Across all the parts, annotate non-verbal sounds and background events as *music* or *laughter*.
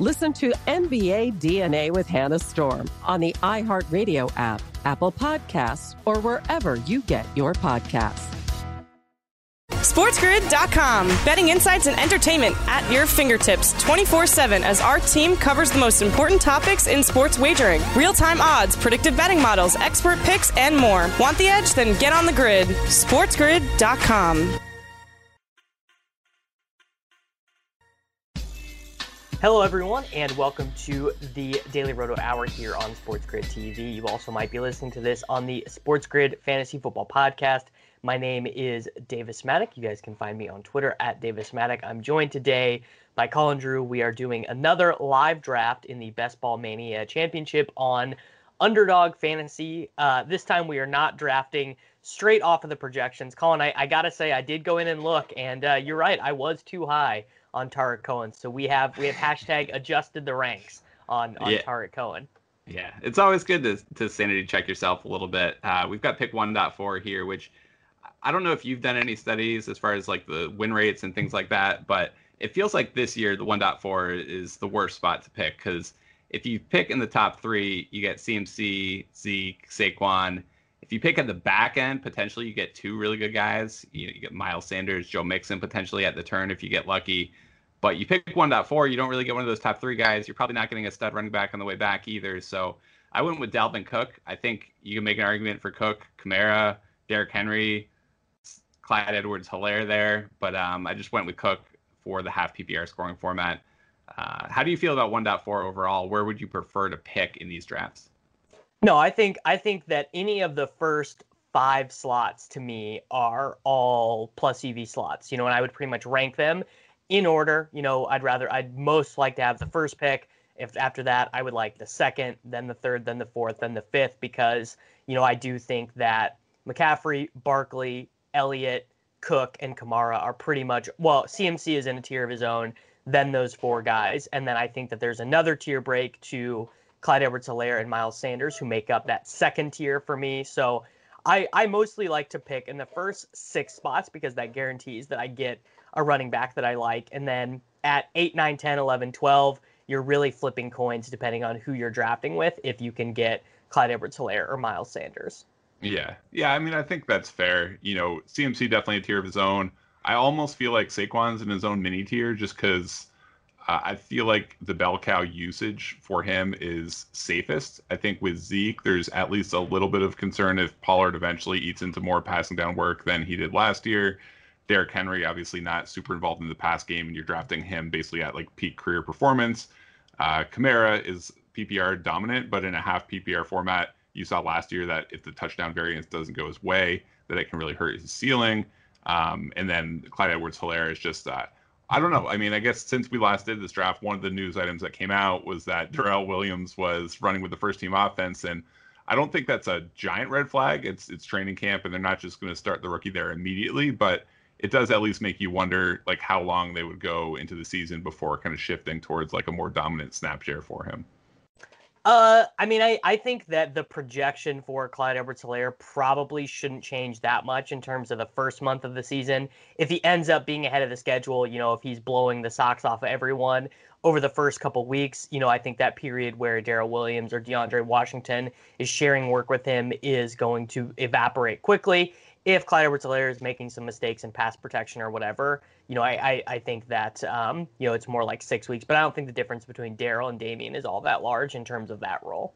Listen to NBA DNA with Hannah Storm on the iHeartRadio app, Apple Podcasts, or wherever you get your podcasts. SportsGrid.com. Betting insights and entertainment at your fingertips 24 7 as our team covers the most important topics in sports wagering real time odds, predictive betting models, expert picks, and more. Want the edge? Then get on the grid. SportsGrid.com. Hello, everyone, and welcome to the Daily Roto Hour here on Sports Grid TV. You also might be listening to this on the Sports Grid Fantasy Football Podcast. My name is Davis Mattek. You guys can find me on Twitter at Davis Mattek. I'm joined today by Colin Drew. We are doing another live draft in the Best Ball Mania Championship on Underdog Fantasy. Uh, this time we are not drafting straight off of the projections. Colin, I, I gotta say, I did go in and look, and uh, you're right, I was too high on Tarik Cohen. So we have we have hashtag adjusted the ranks on on yeah. Tarik Cohen. Yeah, it's always good to to sanity check yourself a little bit. Uh, we've got pick 1.4 here, which I don't know if you've done any studies as far as like the win rates and things like that, but it feels like this year the 1.4 is the worst spot to pick because if you pick in the top three, you get CMC, Zeke, Saquon. If you pick at the back end, potentially you get two really good guys. You, you get Miles Sanders, Joe Mixon potentially at the turn if you get lucky. But you pick 1.4, you don't really get one of those top three guys. You're probably not getting a stud running back on the way back either. So I went with Dalvin Cook. I think you can make an argument for Cook, Kamara, Derrick Henry, Clyde Edwards Helaire there. But um, I just went with Cook for the half PPR scoring format. Uh, how do you feel about 1.4 overall? Where would you prefer to pick in these drafts? No, I think I think that any of the first five slots to me are all plus EV slots. You know, and I would pretty much rank them in order. You know, I'd rather, I'd most like to have the first pick. If after that, I would like the second, then the third, then the fourth, then the fifth, because, you know, I do think that McCaffrey, Barkley, Elliott, Cook, and Kamara are pretty much, well, CMC is in a tier of his own, then those four guys. And then I think that there's another tier break to Clyde Edwards Helaire and Miles Sanders, who make up that second tier for me. So I, I mostly like to pick in the first six spots because that guarantees that I get a running back that I like. And then at 8, 9, 10, 11, 12, you're really flipping coins depending on who you're drafting with if you can get Clyde Edwards Helaire or Miles Sanders. Yeah. Yeah. I mean, I think that's fair. You know, CMC definitely a tier of his own. I almost feel like Saquon's in his own mini tier just because uh, I feel like the bell cow usage for him is safest. I think with Zeke, there's at least a little bit of concern if Pollard eventually eats into more passing down work than he did last year. Derrick Henry, obviously not super involved in the pass game, and you're drafting him basically at like peak career performance. Uh, Kamara is PPR dominant, but in a half PPR format, you saw last year that if the touchdown variance doesn't go his way, that it can really hurt his ceiling. Um, and then Clyde Edwards Helaire is just, uh, I don't know. I mean, I guess since we last did this draft, one of the news items that came out was that Darrel Williams was running with the first team offense. And I don't think that's a giant red flag. It's it's training camp, and they're not just going to start the rookie there immediately. But it does at least make you wonder like how long they would go into the season before kind of shifting towards like a more dominant snap share for him. Uh, I mean, I, I think that the projection for Clyde Edwards Helaire probably shouldn't change that much in terms of the first month of the season. If he ends up being ahead of the schedule, you know, if he's blowing the socks off of everyone over the first couple weeks, you know, I think that period where Darrel Williams or DeAndre Washington is sharing work with him is going to evaporate quickly if Clyde edwards helaire is making some mistakes in pass protection or whatever, you know, I, I, I think that, um, you know, it's more like six weeks, but I don't think the difference between Darrel and Damien is all that large in terms of that role.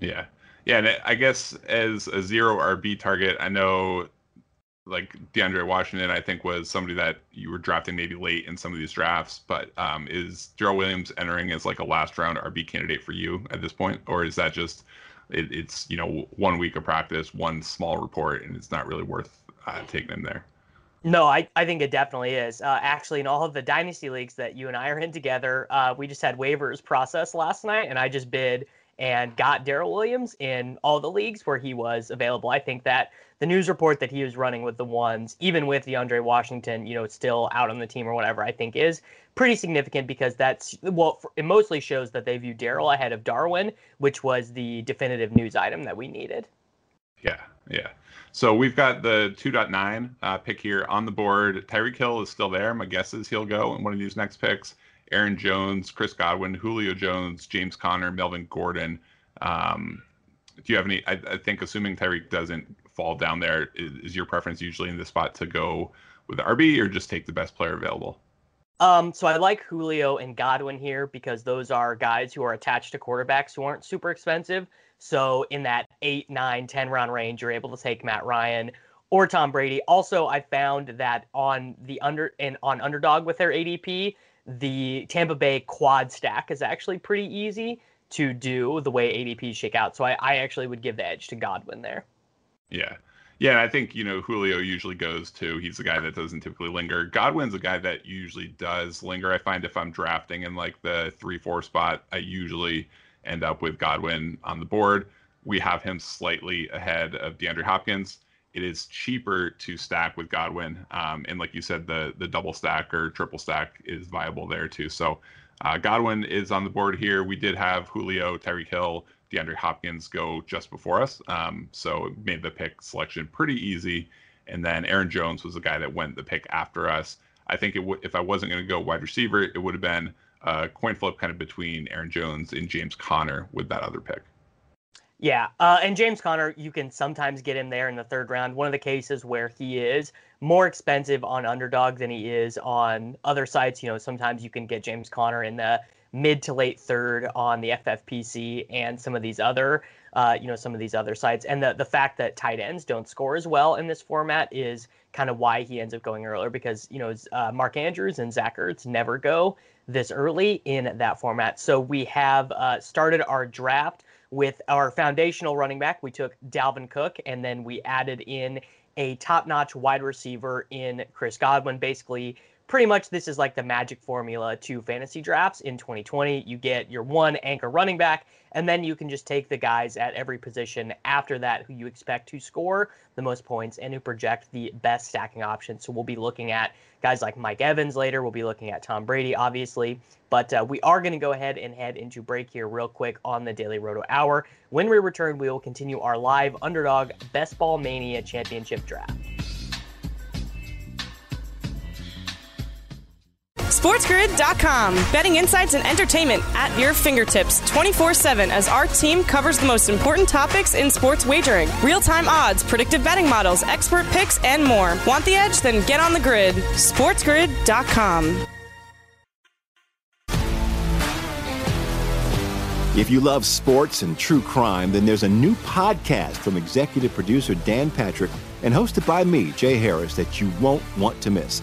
Yeah. Yeah. And I guess as a zero RB target, I know like DeAndre Washington, I think was somebody that you were drafting maybe late in some of these drafts, but um, is Darrel Williams entering as like a last round RB candidate for you at this point? Or is that just it, it's you know one week of practice, one small report, and it's not really worth uh, taking him there. No, I, I think it definitely is. Uh, actually, in all of the dynasty leagues that you and I are in together, uh, we just had waivers process last night, and I just bid and got Darrel Williams in all the leagues where he was available. I think that the news report that he was running with the ones, even with DeAndre Washington, you know, still out on the team or whatever, I think is pretty significant because that's well, it mostly shows that they view Darrel ahead of Darwin, which was the definitive news item that we needed. Yeah, yeah. So we've got the 2.9 uh, pick here on the board. Tyreek Hill is still there. My guess is he'll go in one of these next picks. Aaron Jones, Chris Godwin, Julio Jones, James Conner, Melvin Gordon. Um, do you have any? I, I, think assuming Tyreek doesn't fall down there, is, is your preference usually in the spot to go with RB or just take the best player available? Um, so I like Julio and Godwin here because those are guys who are attached to quarterbacks who aren't super expensive. So in that eight, nine, 10 round range, you're able to take Matt Ryan or Tom Brady. Also, I found that on the under and on underdog with their ADP, the Tampa Bay quad stack is actually pretty easy to do the way ADPs shake out. So I, I actually would give the edge to Godwin there. Yeah. Yeah, I think you know Julio usually goes to. He's the guy that doesn't typically linger. Godwin's a guy that usually does linger. I find if I'm drafting in like the three four spot, I usually end up with Godwin on the board. We have him slightly ahead of DeAndre Hopkins. It is cheaper to stack with Godwin, um, and like you said, the the double stack or triple stack is viable there too. So uh, Godwin is on the board here. We did have Julio, Tyreek Hill, DeAndre Hopkins go just before us, um, so it made the pick selection pretty easy. And then Aaron Jones was the guy that went the pick after us. I think it would if I wasn't going to go wide receiver, it would have been a coin flip kind of between Aaron Jones and James Conner with that other pick. Yeah, uh, and James Conner, you can sometimes get him there in the third round. One of the cases where he is more expensive on underdog than he is on other sites. You know, sometimes you can get James Conner in the mid to late third on the FFPC and some of these other, uh, you know, some of these other sites. And the the fact that tight ends don't score as well in this format is kind of why he ends up going earlier because you know uh, Mark Andrews and Zach Ertz never go this early in that format. So we have uh, started our draft with our foundational running back. We took Dalvin Cook and then we added in a top-notch wide receiver in Chris Godwin. Basically, pretty much this is like the magic formula to fantasy drafts in 2020. You get your one anchor running back and then you can just take the guys at every position after that who you expect to score the most points and who project the best stacking options. So we'll be looking at guys like Mike Evans later. We'll be looking at Tom Brady, obviously. But uh, we are going to go ahead and head into break here real quick on the Daily Roto Hour. When we return, we will continue our live underdog Best Ball Mania Championship draft. SportsGrid.com. Betting insights and entertainment at your fingertips 24 7 as our team covers the most important topics in sports wagering real time odds, predictive betting models, expert picks, and more. Want the edge? Then get on the grid. SportsGrid.com. If you love sports and true crime, then there's a new podcast from executive producer Dan Patrick and hosted by me, Jay Harris, that you won't want to miss.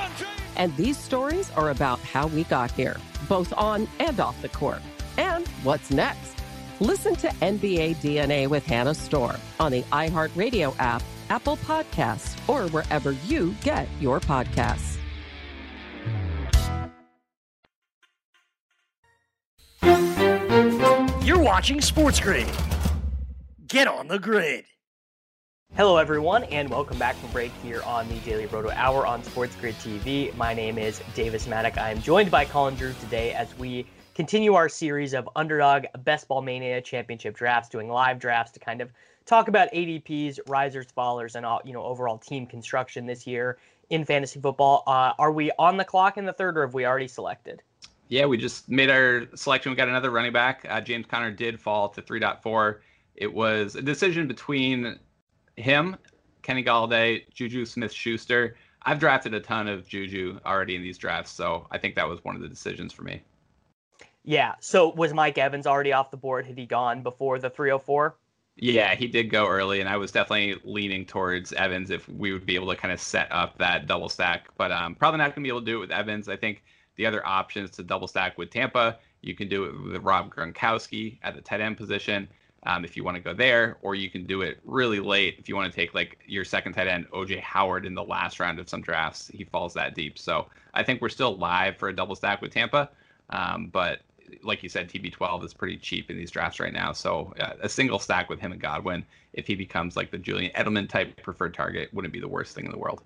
James. And these stories are about how we got here, both on and off the court. And what's next? Listen to NBA DNA with Hannah Storm on the iHeartRadio app, Apple Podcasts, or wherever you get your podcasts. You're watching Sports Grid. Get on the grid. Hello, everyone, and welcome back from break here on the Daily Roto Hour on Sports Grid TV. My name is Davis Mattek. I am joined by Colin Drew today as we continue our series of Underdog Best Ball Mania Championship drafts, doing live drafts to kind of talk about ADPs, risers, fallers, and all, you know overall team construction this year in fantasy football. Uh, are we on the clock in the third, or have we already selected? Yeah, we just made our selection. We got another running back. Uh, James Conner did fall to 3.4. It was a decision between him, Kenny Golladay, Juju Smith Schuster. I've drafted a ton of Juju already in these drafts, so I think that was one of the decisions for me. Yeah. So was Mike Evans already off the board? Had he gone before the 304? Yeah, he did go early, and I was definitely leaning towards Evans if we would be able to kind of set up that double stack. But um, probably not going to be able to do it with Evans. I think the other options to double stack with Tampa, you can do it with Rob Gronkowski at the tight end position um, if you want to go there, or you can do it really late if you want to take like your second tight end, OJ Howard, in the last round of some drafts. He falls that deep. So I think we're still live for a double stack with Tampa. Um, but like you said, TB12 is pretty cheap in these drafts right now. So uh, a single stack with him and Godwin, if he becomes like the Julian Edelman type preferred target, wouldn't be the worst thing in the world.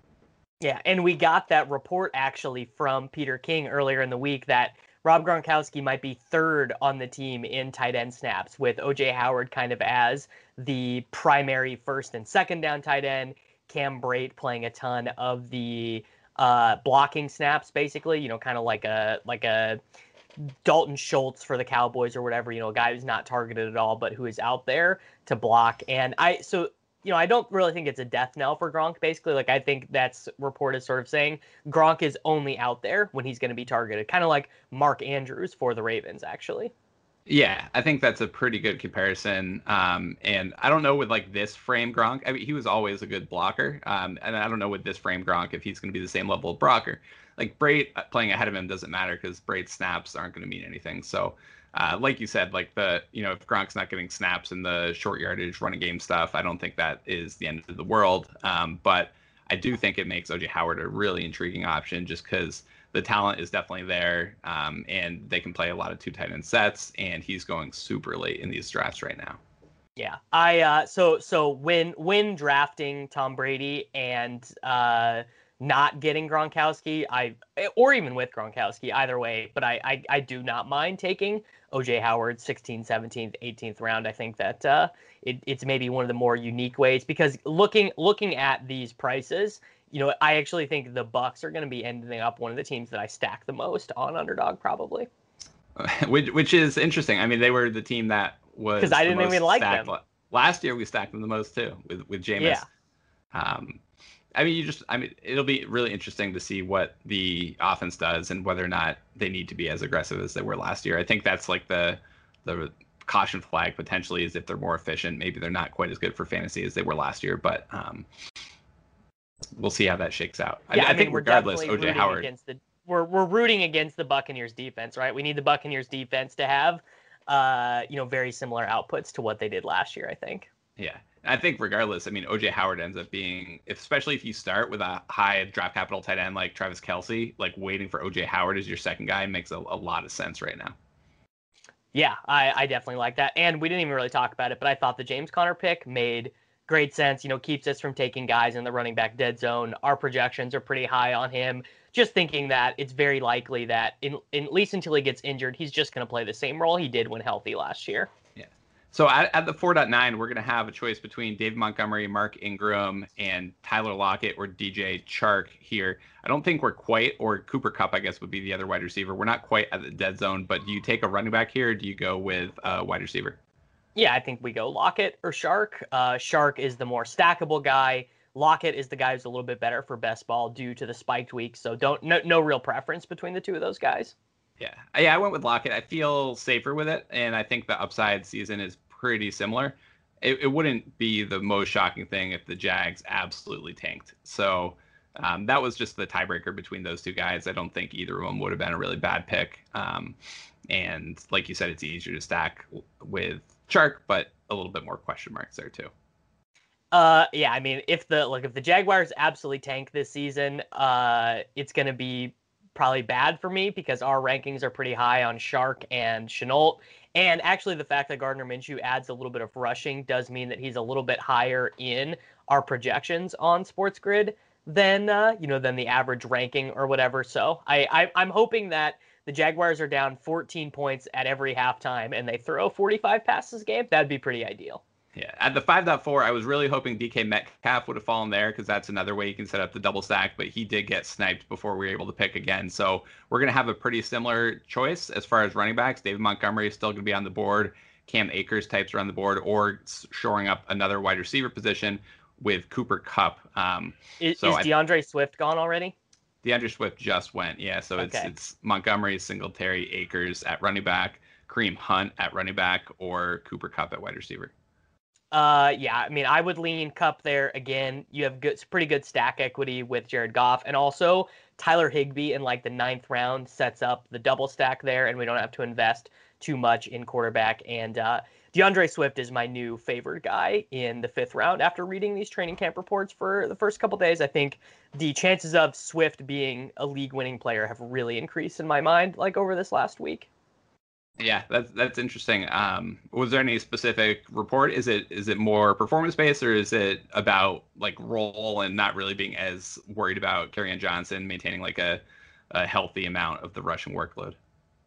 Yeah, and we got that report actually from Peter King earlier in the week that Rob Gronkowski might be third on the team in tight end snaps, with OJ Howard kind of as the primary first and second down tight end. Cam Brate playing a ton of the uh, blocking snaps, basically. You know, kind of like a like a Dalton Schultz for the Cowboys or whatever. You know, a guy who's not targeted at all, but who is out there to block. And I so you know, I don't really think it's a death knell for Gronk. Basically, like I think that's report is sort of saying Gronk is only out there when he's going to be targeted, kind of like Mark Andrews for the Ravens, actually. Yeah, I think that's a pretty good comparison. Um, and I don't know with like this frame Gronk. I mean, he was always a good blocker. Um, and I don't know with this frame Gronk if he's going to be the same level of blocker. Like Brate uh, playing ahead of him doesn't matter because Brate's snaps aren't going to mean anything. So uh, like you said, like the you know if Gronk's not getting snaps in the short yardage running game stuff, I don't think that is the end of the world. Um, but I do think it makes OJ Howard a really intriguing option just because the talent is definitely there, um, and they can play a lot of two tight end sets, and he's going super late in these drafts right now. Yeah, I uh, so so when when drafting Tom Brady and uh, not getting Gronkowski, I or even with Gronkowski, either way, but I I, I do not mind taking OJ Howard 16th, 17th, 18th round. I think that uh, it, it's maybe one of the more unique ways because looking looking at these prices, you know, I actually think the Bucs are going to be ending up one of the teams that I stack the most on underdog, probably. *laughs* which, which is interesting. I mean, they were the team that was because I didn't even like them. Last year we stacked them the most too with with Jameis. Yeah. Um, I mean, you just, I mean, it'll be really interesting to see what the offense does and whether or not they need to be as aggressive as they were last year. I think that's like the the caution flag potentially is if they're more efficient. Maybe they're not quite as good for fantasy as they were last year, but um, we'll see how that shakes out. Yeah, I, I, I mean, think regardless, OJ Howard. Against the, we're we're rooting against the Buccaneers defense, right? We need the Buccaneers defense to have, uh, you know, very similar outputs to what they did last year. I think. Yeah, I think regardless, I mean, OJ Howard ends up being, especially if you start with a high draft capital tight end like Travis Kelce, like waiting for OJ Howard as your second guy makes a, a lot of sense right now. Yeah, I, I definitely like that. And we didn't even really talk about it, but I thought the James Conner pick made great sense. You know, keeps us from taking guys in the running back dead zone. Our projections are pretty high on him. Just thinking that it's very likely that, in, in at least until he gets injured, he's just going to play the same role he did when healthy last year. So at, at the 4.9, we're going to have a choice between Dave Montgomery, Mark Ingram, and Tyler Lockett or DJ Chark here. I don't think we're quite, or Cooper Kupp, I guess, would be the other wide receiver. We're not quite at the dead zone, but do you take a running back here? Or do you go with a wide receiver? Yeah, I think we go Lockett or Chark. Uh, Chark is the more stackable guy. Lockett is the guy who's a little bit better for best ball due to the spiked week. So don't no, no real preference between the two of those guys. Yeah, yeah, I went with Lockett. I feel safer with it, and I think the upside season is pretty similar. It, it wouldn't be the most shocking thing if the Jags absolutely tanked. So um, that was just the tiebreaker between those two guys. I don't think either of them would have been a really bad pick. Um, and like you said, it's easier to stack with Chark, but a little bit more question marks there too. Uh, yeah, I mean, if the like if the Jaguars absolutely tank this season, uh, it's gonna be probably bad for me because our rankings are pretty high on Chark and Shenault. and actually, the fact that Gardner Minshew adds a little bit of rushing does mean that he's a little bit higher in our projections on Sports Grid than uh, you know than the average ranking or whatever. So I, I I'm hoping that the Jaguars are down 14 points at every halftime and they throw 45 passes a game. That'd be pretty ideal. Yeah, at the 5.4, I was really hoping DK Metcalf would have fallen there because that's another way you can set up the double stack, but he did get sniped before we were able to pick again. So we're going to have a pretty similar choice as far as running backs. David Montgomery is still going to be on the board. Cam Akers types are on the board, or shoring up another wide receiver position with Cooper Kupp. Um, is, so is DeAndre I, Swift gone already? DeAndre Swift just went, yeah. So it's okay. it's Montgomery, Singletary, Akers at running back, Kareem Hunt at running back, or Cooper Kupp at wide receiver. Uh, yeah, I mean, I would lean Kupp there again. You have good, pretty good stack equity with Jared Goff, and also Tyler Higbee in like the ninth round sets up the double stack there, and we don't have to invest too much in quarterback. And uh, DeAndre Swift is my new favorite guy in the fifth round. After reading these training camp reports for the first couple days, I think the chances of Swift being a league-winning player have really increased in my mind, like over this last week. Yeah, that's that's interesting. Um, was there any specific report? Is it is it more performance based or is it about like role and not really being as worried about Kerryon Johnson maintaining like a, a healthy amount of the rushing workload?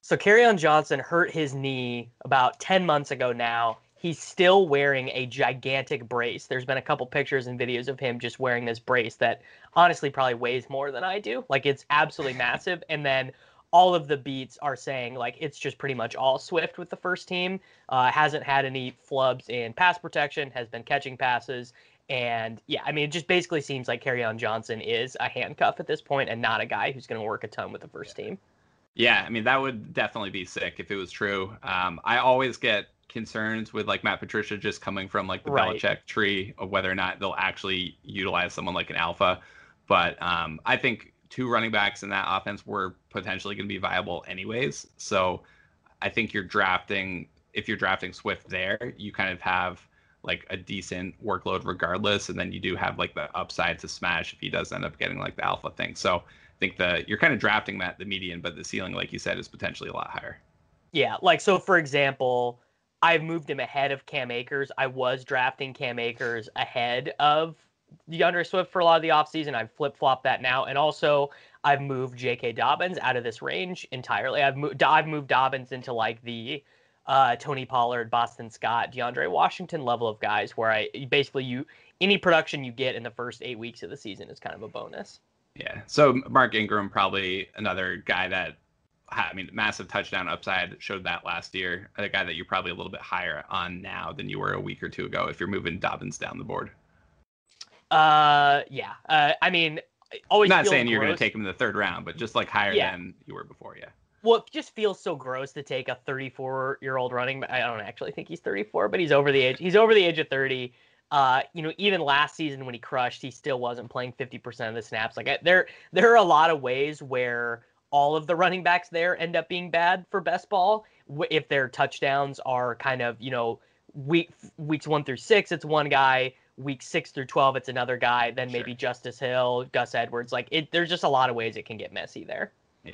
So Kerryon Johnson hurt his knee about ten months ago now. He's still wearing a gigantic brace. There's been a couple pictures and videos of him just wearing this brace that honestly probably weighs more than I do. Like it's absolutely massive. And then all of the beats are saying like it's just pretty much all Swift with the first team. Uh, hasn't had any flubs in pass protection, has been catching passes. And yeah, I mean, it just basically seems like Kerryon Johnson is a handcuff at this point and not a guy who's going to work a ton with the first team. Yeah, I mean, that would definitely be sick if it was true. Um, I always get concerns with like Matt Patricia just coming from like the right. Belichick tree of whether or not they'll actually utilize someone like an alpha. But um, I think two running backs in that offense were potentially going to be viable anyways. So I think you're drafting if you're drafting Swift there, you kind of have like a decent workload regardless, and then you do have like the upside to smash if he does end up getting like the alpha thing. So I think the you're kind of drafting that the median, but the ceiling, like you said, is potentially a lot higher. Yeah, like so for example, I've moved him ahead of Cam Akers. I was drafting Cam Akers ahead of DeAndre Swift for a lot of the offseason. I've flip flopped that now. And also, I've moved J.K. Dobbins out of this range entirely. I've moved, I've moved Dobbins into like the uh, Tony Pollard, Boston Scott, DeAndre Washington level of guys, where I basically you any production you get in the first eight weeks of the season is kind of a bonus. Yeah. So Mark Ingram probably another guy that I mean massive touchdown upside showed that last year. A guy that you're probably a little bit higher on now than you were a week or two ago if you're moving Dobbins down the board. Uh, yeah. Uh, I mean, always not saying gross. you're going to take him in the third round, but just like higher yeah. than you were before. Yeah. Well, it just feels so gross to take a 34 year old running. I don't actually think he's 34, but he's over the age. He's over the age of 30. Uh, you know, even last season when he crushed, he still wasn't playing 50% of the snaps. Like there, there are a lot of ways where all of the running backs there end up being bad for best ball if their touchdowns are kind of you know week weeks one through six, it's one guy. Week six through twelve, it's another guy. Then maybe sure. Justice Hill, Gus Edwards. Like it, there's just a lot of ways it can get messy there. Yeah,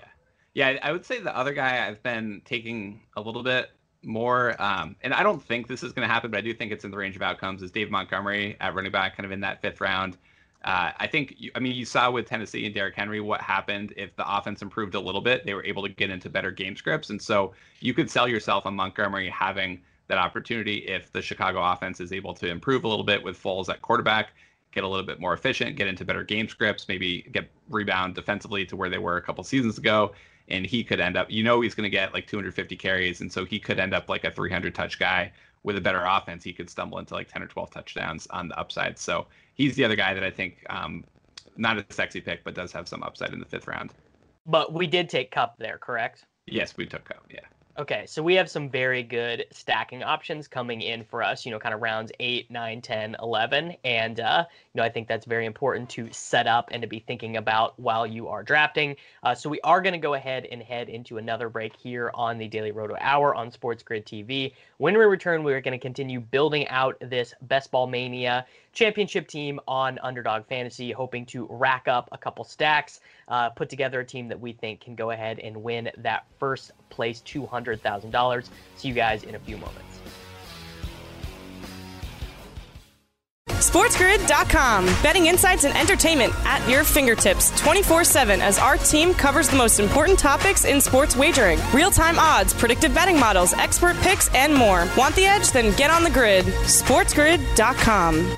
yeah. I would say the other guy I've been taking a little bit more, um, and I don't think this is going to happen, but I do think it's in the range of outcomes. Is Dave Montgomery at running back, kind of in that fifth round. Uh, I think, I mean, you saw with Tennessee and Derrick Henry what happened if the offense improved a little bit. They were able to get into better game scripts. And so you could sell yourself on Montgomery having that opportunity if the Chicago offense is able to improve a little bit with Foles at quarterback, get a little bit more efficient, get into better game scripts, maybe get rebound defensively to where they were a couple seasons ago. And he could end up, you know, he's going to get like 250 carries. And so he could end up like a 300 touch guy with a better offense. He could stumble into like 10 or 12 touchdowns on the upside. So he's the other guy that I think um, not a sexy pick, but does have some upside in the fifth round. But we did take Kupp there, correct? Yes, we took Kupp. Yeah. Okay, so we have some very good stacking options coming in for us, you know, kind of rounds 8, 9, 10, 11. And, uh, you know, I think that's very important to set up and to be thinking about while you are drafting. Uh, so we are going to go ahead and head into another break here on the Daily Roto Hour on Sports Grid TV. When we return, we are going to continue building out this Best Ball Mania championship team on Underdog Fantasy, hoping to rack up a couple stacks, uh, put together a team that we think can go ahead and win that first place $200,000. See you guys in a few moments. SportsGrid.com. Betting insights and entertainment at your fingertips 24 7 as our team covers the most important topics in sports wagering real time odds, predictive betting models, expert picks, and more. Want the edge? Then get on the grid. SportsGrid.com.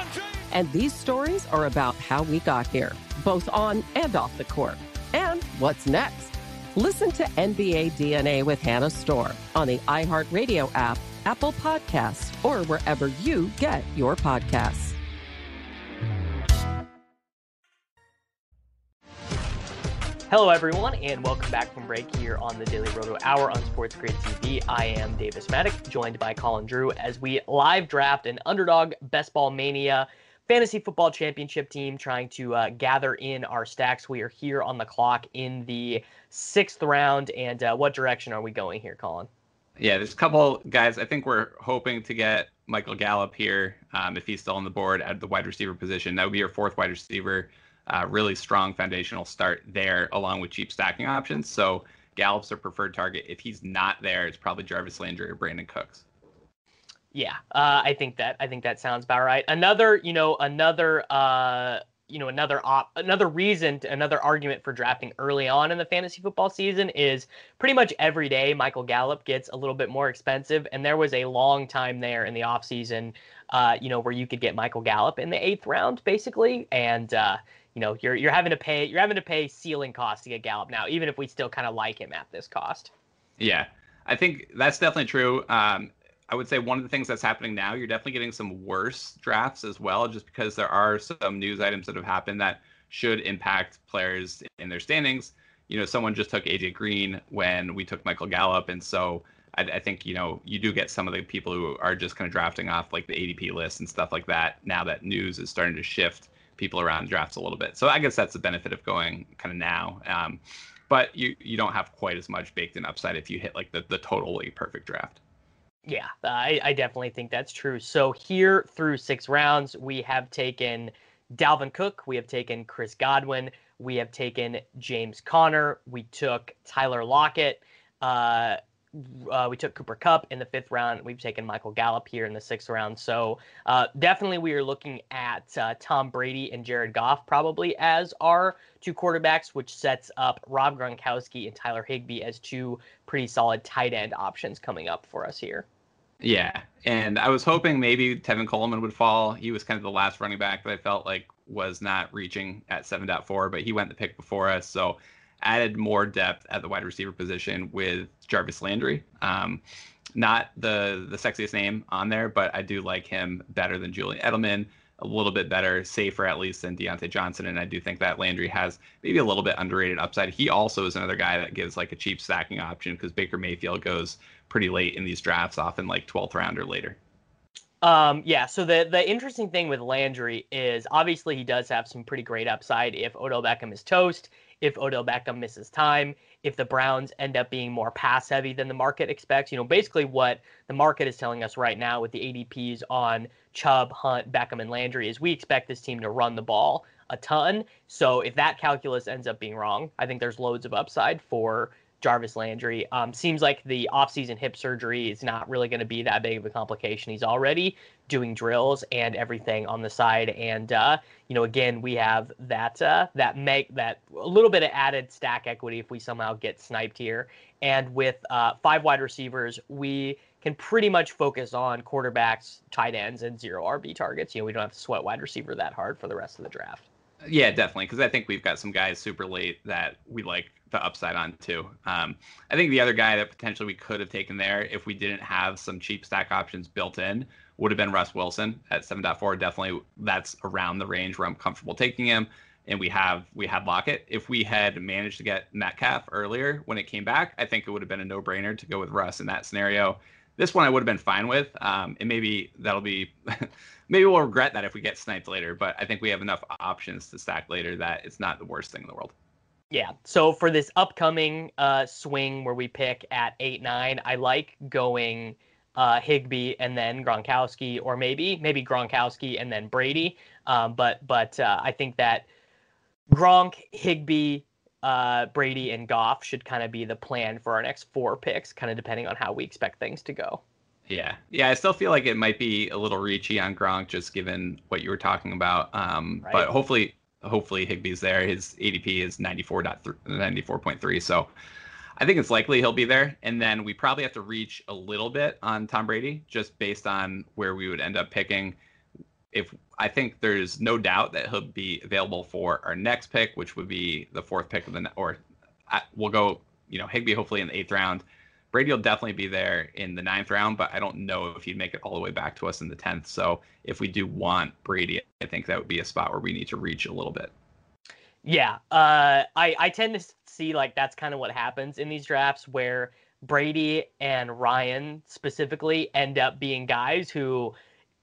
James. And these stories are about how we got here, both on and off the court. And what's next? Listen to NBA DNA with Hannah Storm on the iHeartRadio app, Apple Podcasts, or wherever you get your podcasts. Hello, everyone, and welcome back from break here on the Daily Roto Hour on Sports Grid TV. I am Davis Mattek, joined by Colin Drew as we live draft an underdog best ball mania fantasy football championship team trying to uh, gather in our stacks. We are here on the clock in the sixth round. And uh, what direction are we going here, Colin? Yeah, there's a couple guys. I think we're hoping to get Michael Gallup here um, if he's still on the board at the wide receiver position. That would be your fourth wide receiver uh, really strong foundational start there, along with cheap stacking options. So Gallup's a preferred target. If he's not there, it's probably Jarvis Landry or Brandin Cooks. Yeah, uh, I think that I think that sounds about right. Another, you know, another, uh, you know, another op, another reason, to, another argument for drafting early on in the fantasy football season is pretty much every day Michael Gallup gets a little bit more expensive, and there was a long time there in the offseason, uh, you know, where you could get Michael Gallup in the eighth round, basically, and uh, you know you're you're having to pay you're having to pay ceiling cost to get Gallup now, even if we still kind of like him at this cost. Yeah, I think that's definitely true. Um, I would say one of the things that's happening now, you're definitely getting some worse drafts as well, just because there are some news items that have happened that should impact players in their standings. You know, someone just took AJ Green when we took Michael Gallup, and so I, I, think you know you do get some of the people who are just kind of drafting off like the ADP list and stuff like that. Now that news is starting to shift people around drafts a little bit. So I guess that's the benefit of going kind of now. Um, but you you don't have quite as much baked in upside if you hit like the the totally perfect draft. Yeah, I, I definitely think that's true. So here through six rounds, we have taken Dalvin Cook, we have taken Chris Godwin, we have taken James Conner, we took Tyler Lockett, uh, uh, we took Cooper Kupp in the fifth round. We've taken Michael Gallup here in the sixth round. So uh, definitely we are looking at uh, Tom Brady and Jared Goff probably as our two quarterbacks, which sets up Rob Gronkowski and Tyler Higbee as two pretty solid tight end options coming up for us here. Yeah, and I was hoping maybe Tevin Coleman would fall. He was kind of the last running back that I felt like was not reaching at 7.4, but he went the pick before us. So added more depth at the wide receiver position with Jarvis Landry. Um, not the the sexiest name on there, but I do like him better than Julian Edelman, a little bit better, safer at least than Diontae Johnson, and I do think that Landry has maybe a little bit underrated upside. He also is another guy that gives like a cheap stacking option because Baker Mayfield goes pretty late in these drafts, often like 12th round or later. Um, yeah, so the the interesting thing with Landry is obviously he does have some pretty great upside if Odell Beckham is toast if Odell Beckham misses time, if the Browns end up being more pass heavy than the market expects. You know, basically what the market is telling us right now with the ADPs on Chubb, Hunt, Beckham, and Landry is we expect this team to run the ball a ton. So if that calculus ends up being wrong, I think there's loads of upside for Jarvis Landry. Um, seems like the offseason hip surgery is not really going to be that big of a complication. He's already doing drills and everything on the side, and uh, you know, again, we have that uh, that make that a little bit of added stack equity if we somehow get sniped here. And with uh, five wide receivers, we can pretty much focus on quarterbacks, tight ends, and zero RB targets. You know, we don't have to sweat wide receiver that hard for the rest of the draft. Yeah, definitely. Because I think we've got some guys super late that we like the upside on too. Um, I think the other guy that potentially we could have taken there if we didn't have some cheap stack options built in would have been Russ Wilson at 7.4. Definitely that's around the range where I'm comfortable taking him. And we have we have Lockett. If we had managed to get Metcalf earlier when it came back, I think it would have been a no-brainer to go with Russ in that scenario. This one I would have been fine with. Um, and maybe that'll be *laughs* maybe we'll regret that if we get sniped later. But I think we have enough options to stack later that it's not the worst thing in the world. Yeah. So for this upcoming uh, swing where we pick at eight nine, I like going uh, Higbee and then Gronkowski, or maybe maybe Gronkowski and then Brady. Um, but but uh, I think that Gronk, Higbee, uh, Brady, and Goff should kind of be the plan for our next four picks, kind of depending on how we expect things to go. Yeah, yeah. I still feel like it might be a little reachy on Gronk, just given what you were talking about. Um, right. But hopefully, hopefully Higbee's there. His ADP is 94.3, 94.3. So I think it's likely he'll be there. And then we probably have to reach a little bit on Tom Brady just based on where we would end up picking. If I think there's no doubt that he'll be available for our next pick, which would be the fourth pick of the or I, we'll go, you know, Higbee hopefully in the eighth round. Brady will definitely be there in the ninth round, but I don't know if he'd make it all the way back to us in the tenth. So if we do want Brady, I think that would be a spot where we need to reach a little bit. Yeah, uh, I I tend to see like that's kind of what happens in these drafts where Brady and Ryan specifically end up being guys who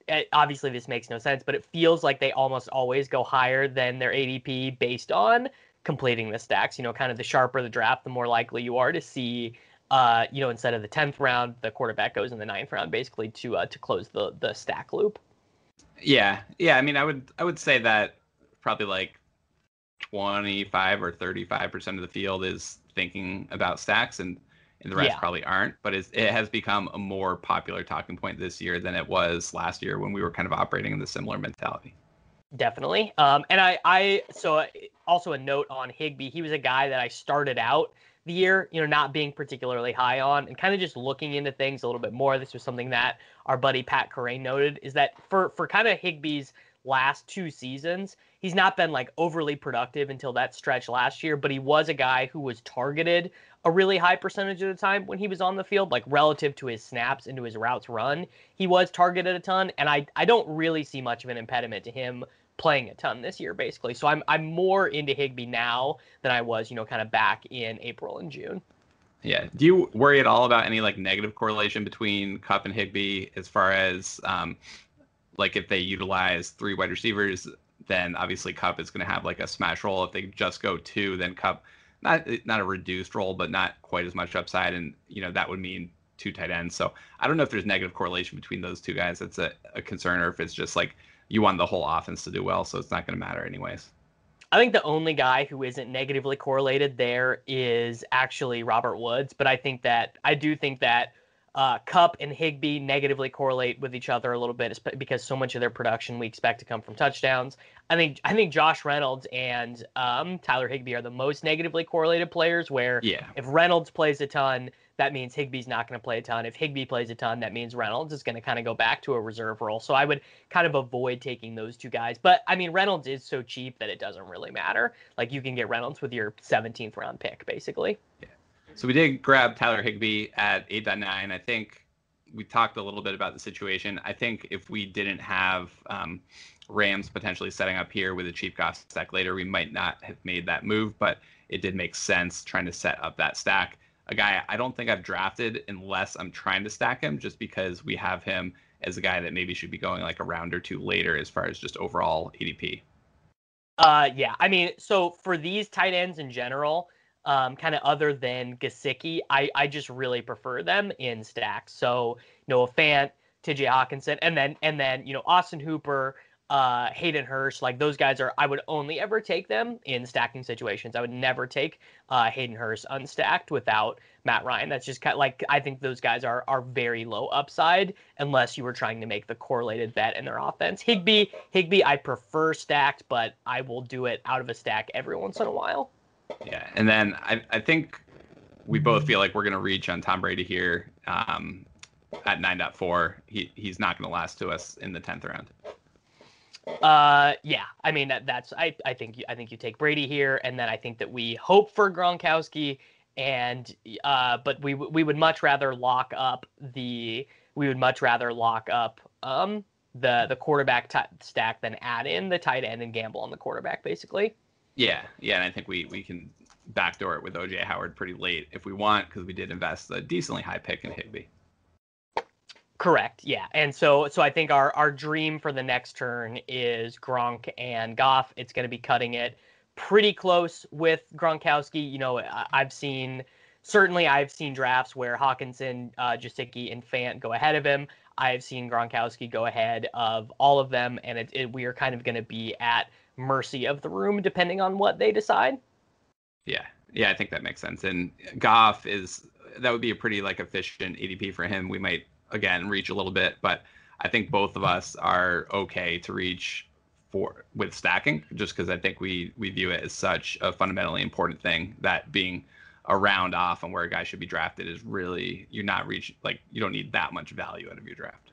eh, obviously this makes no sense, but it feels like they almost always go higher than their ADP based on completing the stacks. You know, kind of the sharper the draft, the more likely you are to see. Uh, you know, instead of the tenth round, the quarterback goes in the ninth round, basically to uh, to close the the stack loop. Yeah, yeah. I mean, I would I would say that probably like 25 or 35 percent of the field is thinking about stacks and and the rest yeah. probably aren't but it has become a more popular talking point this year than it was last year when we were kind of operating in the similar mentality definitely um, and i i so also a note on Higbee. he was a guy that i started out the year you know not being particularly high on and kind of just looking into things a little bit more this was something that our buddy pat Kerrane noted is that for for kind of higbee's last two seasons he's not been like overly productive until that stretch last year, but he was a guy who was targeted a really high percentage of the time when he was on the field, like relative to his snaps into his routes run. He was targeted a ton, and I I don't really see much of an impediment to him playing a ton this year, basically. So I'm I'm more into Higbee now than I was, you know, kind of back in April and June. Yeah. Do you worry at all about any like negative correlation between Kupp and Higbee as far as um, like if they utilize three wide receivers then obviously Kupp is going to have like a smash role. If they just go two, then Kupp not not a reduced role, but not quite as much upside, and you know that would mean two tight ends. So I don't know if there's negative correlation between those two guys. That's a, a concern, or if it's just like you want the whole offense to do well, so it's not going to matter anyways. I think the only guy who isn't negatively correlated there is actually Robert Woods, but I think that I do think that uh, Kupp and Higbee negatively correlate with each other a little bit because so much of their production we expect to come from touchdowns. I think I think Josh Reynolds and um, Tyler Higbee are the most negatively correlated players. Where yeah. if Reynolds plays a ton, that means Higbee's not going to play a ton. If Higbee plays a ton, that means Reynolds is going to kind of go back to a reserve role. So I would kind of avoid taking those two guys. But I mean, Reynolds is so cheap that it doesn't really matter. Like you can get Reynolds with your 17th round pick, basically. Yeah. So we did grab Tyler Higbee at 8.9. I think we talked a little bit about the situation. I think if we didn't have um, Rams potentially setting up here with a cheap cost stack later, we might not have made that move, but it did make sense trying to set up that stack. A guy I don't think I've drafted unless I'm trying to stack him, just because we have him as a guy that maybe should be going like a round or two later as far as just overall ADP. Uh, yeah. I mean, so for these tight ends in general, um, kind of other than Gesicki, I, I just really prefer them in stacks. So Noah Fant, T.J. Hockenson, and then and then you know Austin Hooper, uh, Hayden Hurst, like those guys are. I would only ever take them in stacking situations. I would never take uh, Hayden Hurst unstacked without Matt Ryan. That's just kind of like I think those guys are are very low upside unless you were trying to make the correlated bet in their offense. Higbee, Higbee, I prefer stacked, but I will do it out of a stack every once in a while. Yeah, and then I, I think we both feel like we're going to reach on Tom Brady here um, at 9.4. He he's not going to last to us in the 10th round. Uh, yeah. I mean that that's I I think I think you take Brady here, and then I think that we hope for Gronkowski, and uh, but we we would much rather lock up the we would much rather lock up um the the quarterback t- stack than add in the tight end and gamble on the quarterback basically. Yeah, yeah, and I think we we can backdoor it with OJ Howard pretty late if we want because we did invest a decently high pick in Higbee. Correct. Yeah. And so so I think our our dream for the next turn is Gronk and Goff. It's going to be cutting it pretty close with Gronkowski. You know, I've seen certainly I've seen drafts where Hockenson, uh, Gesicki, and Fant go ahead of him. I've seen Gronkowski go ahead of all of them, and it, it, we are kind of going to be at mercy of the room depending on what they decide. Yeah, yeah, I think that makes sense. And Goff is that would be a pretty like efficient ADP for him. We might again reach a little bit, but I think both of us are okay to reach for with stacking, just because I think we we view it as such a fundamentally important thing that being a round off on where a guy should be drafted is really you're not reaching like you don't need that much value out of your draft.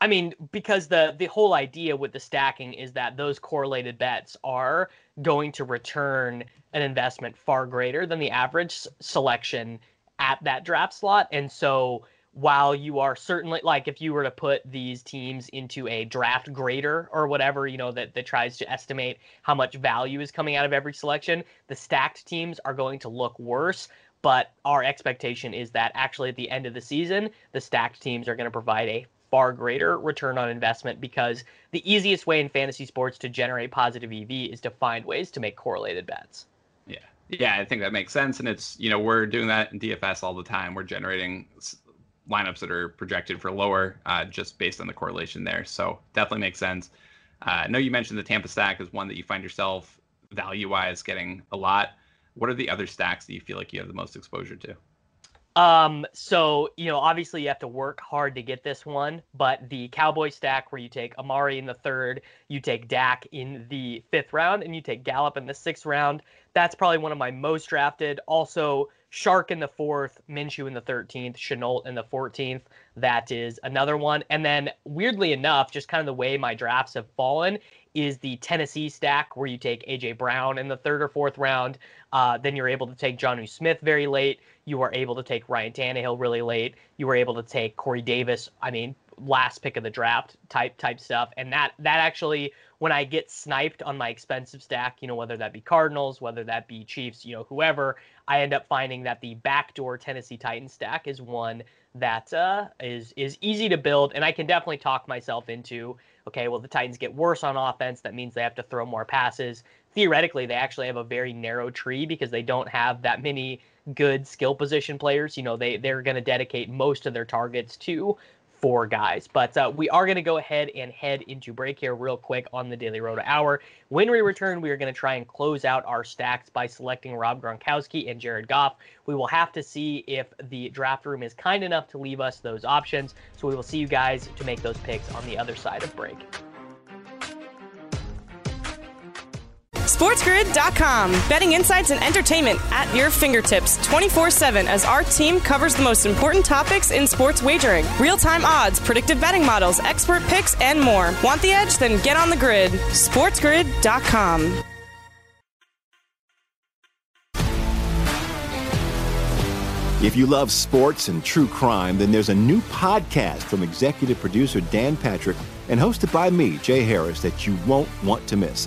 I mean, because the the whole idea with the stacking is that those correlated bets are going to return an investment far greater than the average selection at that draft slot, and so while you are certainly like if you were to put these teams into a draft grader or whatever you know that that tries to estimate how much value is coming out of every selection the stacked teams are going to look worse but our expectation is that actually at the end of the season the stacked teams are going to provide a far greater return on investment because the easiest way in fantasy sports to generate positive ev is to find ways to make correlated bets. Yeah. Yeah i think that makes sense and it's you know we're doing that in dfs all the time. We're generating lineups that are projected for lower uh, just based on the correlation there. So definitely makes sense. Uh, I know you mentioned the Tampa stack is one that you find yourself value wise getting a lot. What are the other stacks that you feel like you have the most exposure to? Um, so you know, obviously you have to work hard to get this one, but the Cowboy stack where you take Amari in the third, you take Dak in the fifth round, and you take Gallup in the sixth round. That's probably one of my most drafted. Also, Chark in the fourth, Minshew in the 13th, Shenault in the 14th. That is another one. And then, weirdly enough, just kind of the way my drafts have fallen is the Tennessee stack where you take AJ Brown in the third or fourth round. Uh, then you're able to take Jonnu Smith very late. You are able to take Ryan Tannehill really late. You were able to take Corey Davis. I mean, last pick of the draft type type stuff. And that that actually when I get sniped on my expensive stack, you know, whether that be Cardinals, whether that be Chiefs, you know, whoever, I end up finding that the backdoor Tennessee Titans stack is one that uh, is is easy to build, and I can definitely talk myself into. Okay, well, the Titans get worse on offense. That means they have to throw more passes. Theoretically, they actually have a very narrow tree because they don't have that many good skill position players. You know, they they're going to dedicate most of their targets to four guys. But uh, we are going to go ahead and head into break here real quick on the Daily Roto Hour. When we return, we are going to try and close out our stacks by selecting Rob Gronkowski and Jared Goff. We will have to see if the draft room is kind enough to leave us those options. So we will see you guys to make those picks on the other side of break. SportsGrid.com. Betting insights and entertainment at your fingertips 24 7 as our team covers the most important topics in sports wagering real time odds, predictive betting models, expert picks, and more. Want the edge? Then get on the grid. SportsGrid.com. If you love sports and true crime, then there's a new podcast from executive producer Dan Patrick and hosted by me, Jay Harris, that you won't want to miss.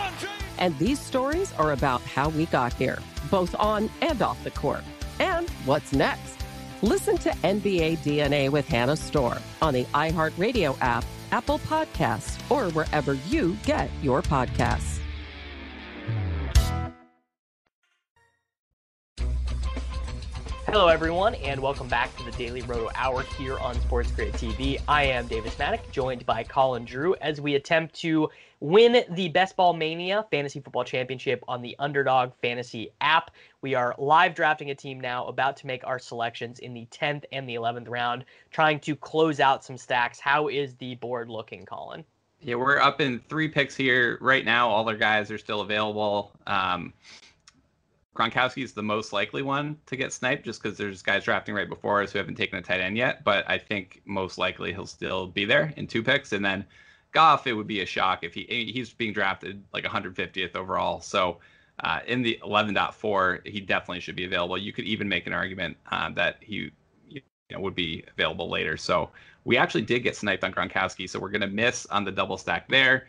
And these stories are about how we got here, both on and off the court. And what's next? Listen to NBA DNA with Hannah Storm on the iHeartRadio app, Apple Podcasts, or wherever you get your podcasts. Hello, everyone, and welcome back to the Daily Roto Hour here on Sports Grid TV. I am Davis Mattek, joined by Colin Drew, as we attempt to win the Best Ball Mania Fantasy Football Championship on the Underdog Fantasy app. We are live drafting a team now, about to make our selections in the 10th and the 11th round, trying to close out some stacks. How is the board looking, Colin? Yeah, we're up in three picks here right now. All their guys are still available. Um, Gronkowski is the most likely one to get sniped just because there's guys drafting right before us who haven't taken a tight end yet. But I think most likely he'll still be there in two picks. And then Goff, it would be a shock if he he's being drafted like 150th overall. So uh, in the 11.4, he definitely should be available. You could even make an argument uh, that he you know, would be available later. So we actually did get sniped on Gronkowski. So we're going to miss on the double stack there.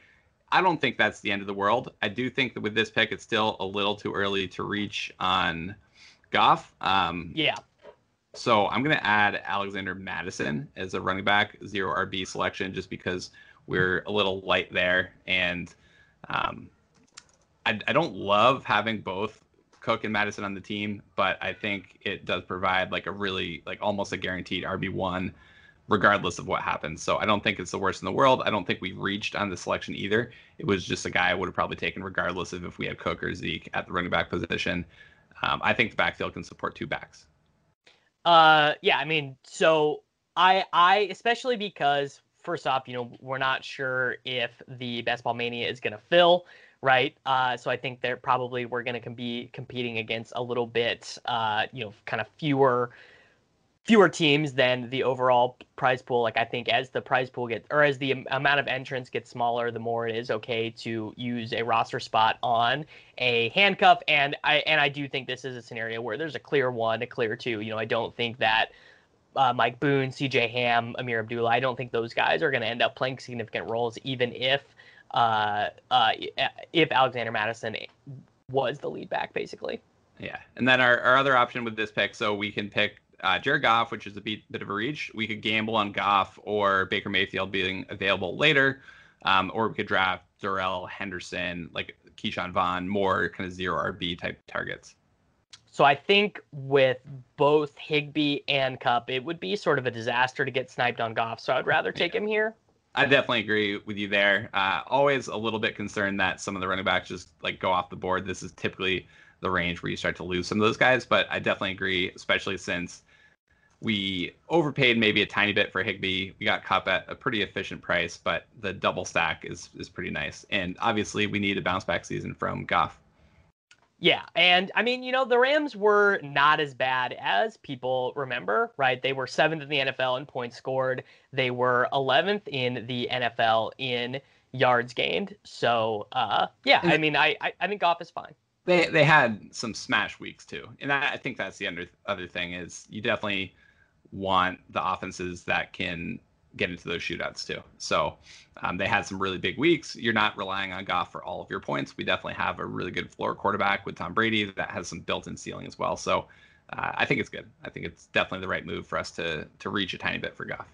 I don't think that's the end of the world. I do think that with this pick, it's still a little too early to reach on Goff. Um, yeah. So I'm going to add Alexander Mattison as a running back, zero RB selection, just because we're a little light there. And um, I, I don't love having both Cook and Mattison on the team, but I think it does provide like a really, like almost a guaranteed RB1 regardless of what happens. So I don't think it's the worst in the world. I don't think we've reached on the selection either. It was just a guy I would have probably taken regardless of if we had Cook or Zeke at the running back position. Um, I think the backfield can support two backs. Uh, yeah, I mean, so I, I especially because first off, you know, we're not sure if the Best Ball Mania is going to fill, right? Uh, so I think they're probably we're going to be competing against a little bit, uh, you know, kind of fewer fewer teams than the overall prize pool. Like I think as the prize pool gets or as the amount of entrants gets smaller, the more it is okay to use a roster spot on a handcuff. And I and I do think this is a scenario where there's a clear one, a clear two. You know, I don't think that. Uh, Mike Boone, C.J. Ham, Ameer Abdullah. I don't think those guys are going to end up playing significant roles, even if uh, uh, if Alexander Mattison was the lead back, basically. Yeah, and then our, our other option with this pick, so we can pick uh, Jared Goff, which is a bit, bit of a reach. We could gamble on Goff or Baker Mayfield being available later, um, or we could draft Darrell Henderson, like Ke'Shawn Vaughn, more kind of zero RB type targets. So I think with both Higbee and Kupp, it would be sort of a disaster to get sniped on Goff. So I'd rather take yeah. him here. I definitely agree with you there. Uh, always a little bit concerned that some of the running backs just like go off the board. This is typically the range where you start to lose some of those guys, but I definitely agree, especially since we overpaid maybe a tiny bit for Higbee. We got Kupp at a pretty efficient price, but the double stack is is pretty nice. And obviously, we need a bounce back season from Goff. Yeah, and I mean, you know, the Rams were not as bad as people remember, right? They were seventh in the NFL in points scored. They were 11th in the NFL in yards gained. So, uh, yeah, I mean, I, I, I think Goff is fine. They they had some smash weeks too, and I, I think that's the other other thing is you definitely want the offenses that can get into those shootouts too. So um, they had some really big weeks. You're not relying on Goff for all of your points. We definitely have a really good floor quarterback with Tom Brady that has some built-in ceiling as well. So uh, I think it's good. I think it's definitely the right move for us to to reach a tiny bit for Goff.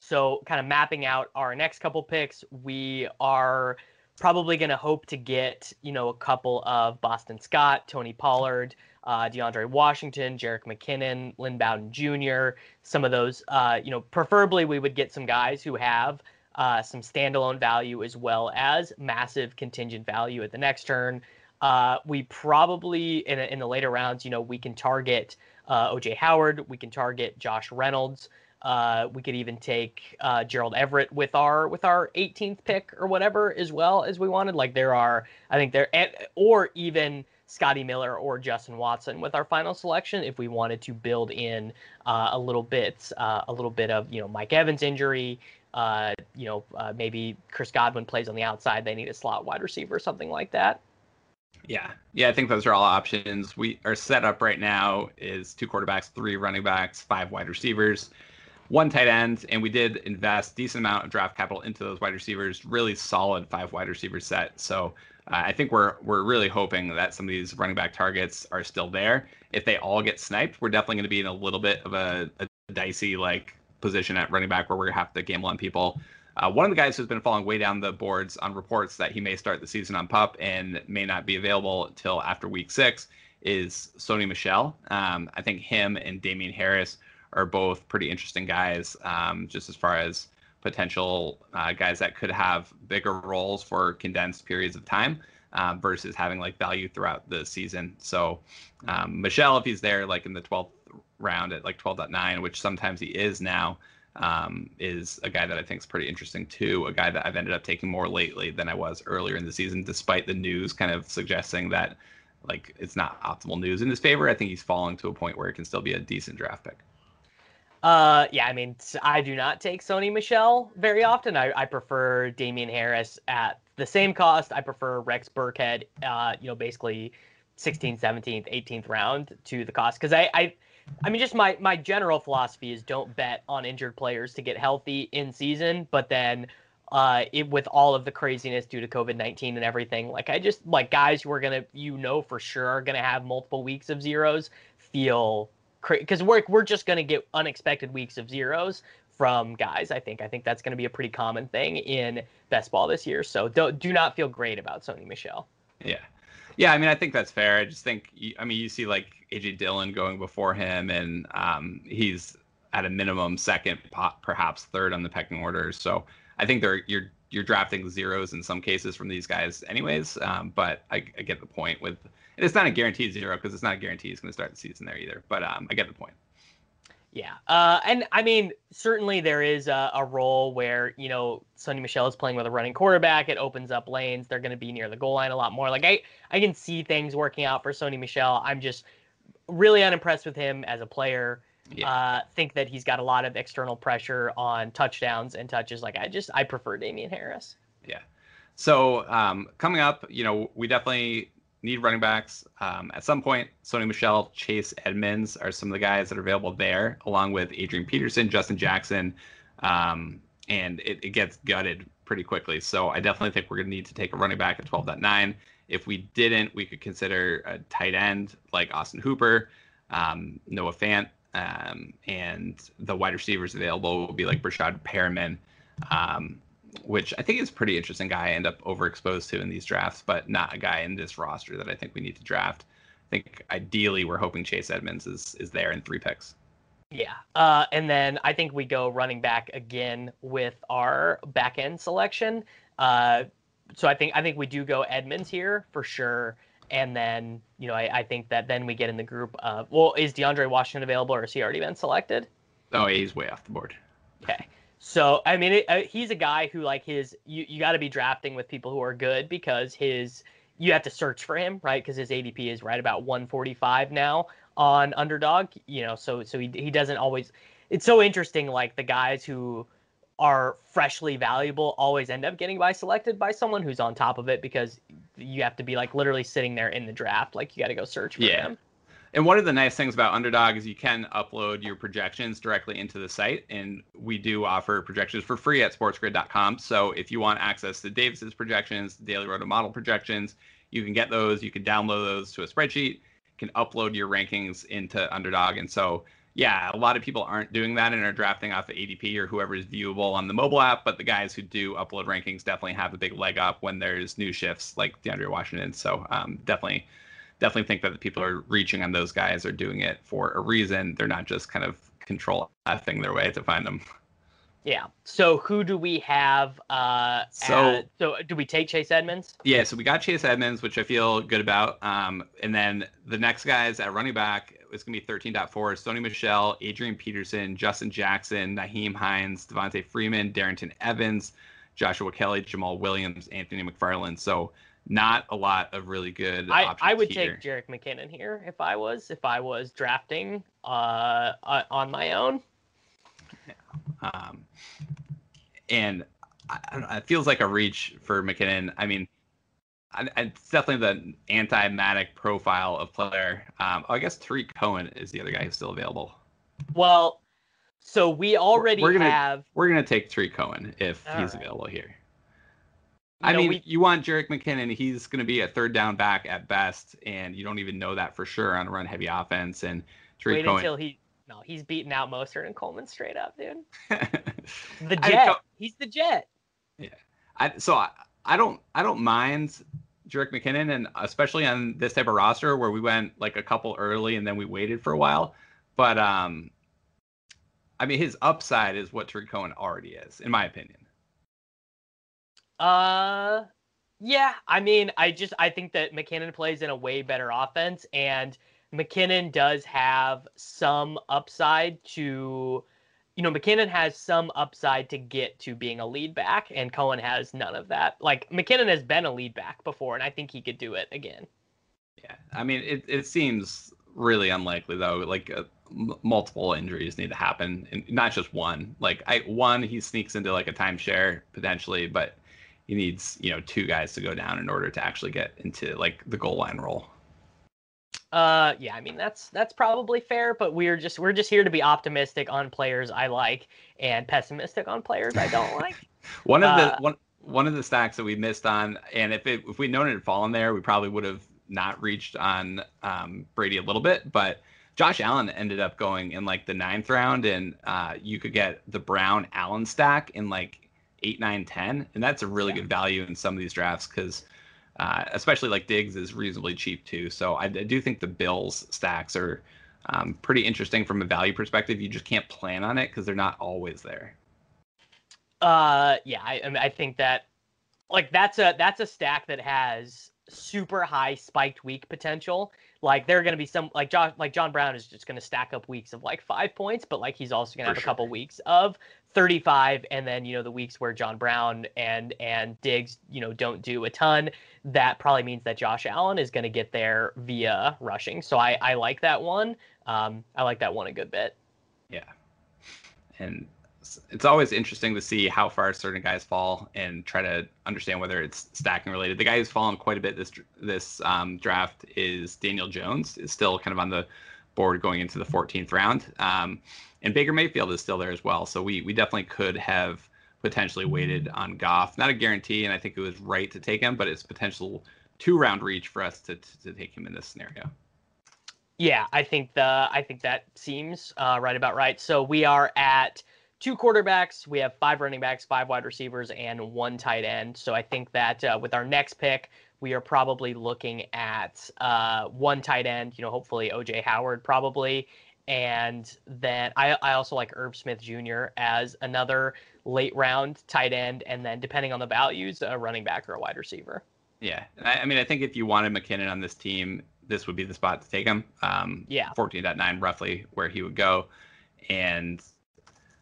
So kind of mapping out our next couple picks, we are probably going to hope to get you know a couple of Boston Scott, Tony Pollard uh, DeAndre Washington, Jerick McKinnon, Lynn Bowden Jr., some of those, uh, you know, preferably we would get some guys who have uh, some standalone value as well as massive contingent value at the next turn. Uh, we probably, in, in the later rounds, you know, we can target uh, OJ Howard, we can target Josh Reynolds. Uh, we could even take Gerald Everett with our with our 18th pick or whatever as well as we wanted. Like there are, I think there, or even Scotty Miller or Justin Watson with our final selection if we wanted to build in uh, a little bit uh, a little bit of you know Mike Evans injury. Uh, you know, uh, maybe Chris Godwin plays on the outside. They need a slot wide receiver or something like that. Yeah, yeah, I think those are all options. We are set up right now is two quarterbacks, three running backs, five wide receivers, one tight end, and we did invest decent amount of draft capital into those wide receivers. Really solid five wide receiver set. So I think we're we're really hoping that some of these running back targets are still there. If they all get sniped, we're definitely going to be in a little bit of a, a dicey like position at running back where we're going to have to gamble on people. Uh, one of the guys who's been falling way down the boards on reports that he may start the season on pup and may not be available until after week six is Sony Michel. Um, I think him and Damien Harris are both pretty interesting guys, um, just as far as potential uh, guys that could have bigger roles for condensed periods of time. Uh, versus having like value throughout the season. So, um, Michel, if he's there like in the 12th round at like 12.9, which sometimes he is now, um, is a guy that I think is pretty interesting too. A guy that I've ended up taking more lately than I was earlier in the season, despite the news kind of suggesting that like it's not optimal news in his favor. I think he's falling to a point where it can still be a decent draft pick. Uh, yeah, I mean, I do not take Sony Michel very often. I, I prefer Damien Harris at the same cost. I prefer Rex Burkhead, uh, you know, basically 16th, 17th, 18th round to the cost because I, I I mean, just my my general philosophy is don't bet on injured players to get healthy in season, but then uh, it, with all of the craziness due to COVID nineteen and everything, like I just like guys who are gonna you know for sure are gonna have multiple weeks of zeros feel because we're we're just gonna get unexpected weeks of zeros from guys. I think I think that's gonna be a pretty common thing in best ball this year. So do do not feel great about Sony Michel. Yeah. Yeah, I mean, I think that's fair. I just think, I mean, you see like AJ Dillon going before him, and um, he's at a minimum second, perhaps third on the pecking order. So I think they're you're you're drafting zeros in some cases from these guys, anyways. Um, but I, I, get the point with, and it's not a guaranteed zero because it's not a guarantee he's going to start the season there either. But um, I get the point. Yeah. Uh, and I mean, certainly there is a, a, role where, you know, Sony Michel is playing with a running quarterback. It opens up lanes. They're going to be near the goal line a lot more. Like, I, I can see things working out for Sony Michel. I'm just really unimpressed with him as a player. Yeah. Uh, think that he's got a lot of external pressure on touchdowns and touches. Like, I just, I prefer Damien Harris. Yeah. So um, coming up, you know, we definitely need running backs. Um, at some point, Sony Michel, Chase Edmonds are some of the guys that are available there, along with Adrian Peterson, Justin Jackson, um, and it, it, gets gutted pretty quickly. So I definitely think we're going to need to take a running back at 12.9. If we didn't, we could consider a tight end like Austin Hooper, um, Noah Fant, um, and the wide receivers available will be like Breshad Perriman. Um, which I think is a pretty interesting guy I end up overexposed to in these drafts, but not a guy in this roster that I think we need to draft. I think ideally we're hoping Chase Edmonds is is there in three picks. Yeah. Uh, and then I think we go running back again with our back end selection. Uh, so I think I think we do go Edmonds here for sure. And then, you know, I, I think that then we get in the group of well, is DeAndre Washington available or has he already been selected? Oh, he's way off the board. Okay. So I mean, it, uh, he's a guy who like his you you got to be drafting with people who are good because his you have to search for him right because his ADP is right about 145 now on underdog. You know, so so he he doesn't always. It's so interesting. Like the guys who are freshly valuable always end up getting by selected by someone who's on top of it because you have to be like literally sitting there in the draft. Like you got to go search for yeah. them. And one of the nice things about Underdog is you can upload your projections directly into the site, and we do offer projections for free at sportsgrid.com. So if you want access to Davis's projections, Daily Roto Model projections, you can get those. You can download those to a spreadsheet. Can upload your rankings into Underdog, and so yeah, a lot of people aren't doing that and are drafting off the ADP or whoever is viewable on the mobile app. But the guys who do upload rankings definitely have a big leg up when there's new shifts like DeAndre Washington. So um, definitely definitely think that the people are reaching on those guys are doing it for a reason. They're not just kind of control effing their way to find them. Yeah. So who do we have? Uh, so at, so do we take Chase Edmonds? Yeah. So we got Chase Edmonds, which I feel good about. Um, and then the next guys at running back is going to be 13.4. Sony Michel, Adrian Peterson, Justin Jackson, Nyheim Hines, Devonta Freeman, Darrynton Evans, Joshua Kelley, Jamaal Williams, Anthony McFarland. So not a lot of really good I, I would here. take Jerick McKinnon here if I was if I was drafting uh, uh on my own. Yeah. Um, and I, it feels like a reach for McKinnon. I mean, I, it's definitely the anti-Matic profile of player. Um, oh, I guess Tarik Cohen is the other guy who's still available. Well, so we already we're gonna, have. We're gonna take Tarik Cohen if All he's right. available here. I know, mean, we- you want Jerick McKinnon. He's going to be a third down back at best, and you don't even know that for sure on a run heavy offense. And Tarik Wait Cohen, until he. No, he's beating out Mostert and Coleman straight up, dude. *laughs* The jet. don't- he's the jet. Yeah, I, so I, I don't I don't mind Jerick McKinnon, and especially on this type of roster where we went like a couple early and then we waited for a while. But um, I mean, his upside is what Tarik Cohen already is, in my opinion. Uh, yeah. I mean, I just I think that McKinnon plays in a way better offense, and McKinnon does have some upside to, you know, McKinnon has some upside to get to being a lead back, and Cohen has none of that. Like McKinnon has been a lead back before, and I think he could do it again. Yeah, I mean, it it seems really unlikely though. Like uh, m- multiple injuries need to happen, and not just one. Like I one, he sneaks into like a timeshare potentially, but he needs you know two guys to go down in order to actually get into like the goal line role. Uh, yeah, I mean that's that's probably fair, but we're just we're just here to be optimistic on players I like and pessimistic on players I don't like. *laughs* One of the Uh, one one of the stacks that we missed on, and if it if we'd known it had fallen there, we probably would have not reached on um, Brady a little bit. But Josh Allen ended up going in like the ninth round, and uh, you could get the Brown Allen stack in like eight, nine, ten, and that's a really good value in some of these drafts because. Uh, especially like Diggs is reasonably cheap too, so I, I do think the Bills stacks are um, pretty interesting from a value perspective. You just can't plan on it because they're not always there. Uh, yeah, I, I mean, I think that like that's a that's a stack that has super high spiked week potential. Like there are going to be some like John like John Brown is just going to stack up weeks of like five points, but like he's also going to have a couple weeks of 35, and then you know the weeks where John Brown and and Diggs you know don't do a ton. That probably means that Josh Allen is going to get there via rushing. So I I like that one. Um, I like that one a good bit. Yeah. And it's always interesting to see how far certain guys fall and try to understand whether it's stacking related. The guy who's fallen quite a bit this this um, draft is Daniel Jones. Is still kind of on the board going into the 14th round. Um, and Baker Mayfield is still there as well. So we we definitely could have potentially waited on Goff. Not a guarantee, and I think it was right to take him, but it's potential two round reach for us to, to, to take him in this scenario. Yeah, I think the I think that seems uh, right about right. So we are at two quarterbacks. We have five running backs, five wide receivers, and one tight end. So I think that uh, with our next pick, we are probably looking at uh, one tight end. You know, hopefully OJ Howard probably, and then I I also like Irv Smith Jr. as another late round tight end, and then depending on the values, a running back or a wide receiver. Yeah, I, I mean, I think if you wanted McKinnon on this team, this would be the spot to take him. Um, Yeah. 14.9 roughly where he would go, and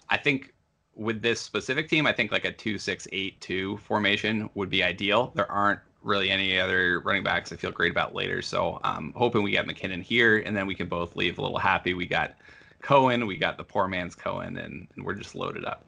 I think with this specific team, I think like a two six eight two formation would be ideal. There aren't really any other running backs I feel great about later, so um, hoping we get McKinnon here, and then we can both leave a little happy. We got Cohen, we got the poor man's Cohen, and, and we're just loaded up.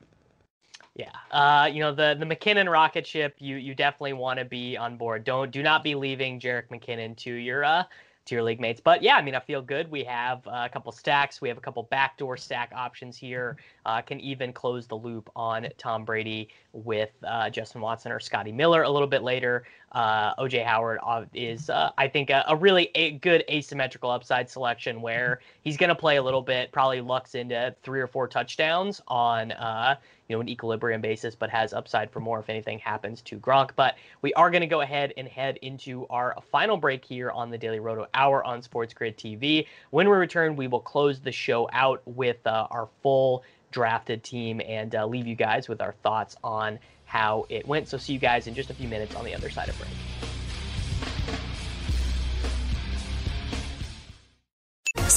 Yeah. Uh, you know, the the McKinnon rocket ship, you you definitely want to be on board. Don't do not be leaving Jerick McKinnon to your uh to your league mates. But yeah, I mean, I feel good. We have a couple stacks. We have a couple backdoor stack options here. Uh, can even close the loop on Tom Brady with uh, Justin Watson or Scotty Miller a little bit later. Uh, OJ Howard is, uh, I think, a, a really a good asymmetrical upside selection where he's going to play a little bit, probably lucks into three or four touchdowns on, uh, you know, an equilibrium basis, but has upside for more if anything happens to Gronk. But we are going to go ahead and head into our final break here on the Daily Roto Hour on Sports Grid TV. When we return, we will close the show out with uh, our full drafted team and uh, leave you guys with our thoughts on how it went. So see you guys in just a few minutes on the other side of break.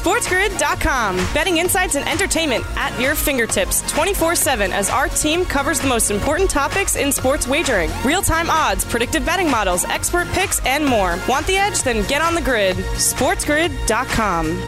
SportsGrid.com. Betting insights and entertainment at your fingertips 24 7 as our team covers the most important topics in sports wagering real time odds, predictive betting models, expert picks, and more. Want the edge? Then get on the grid. SportsGrid.com.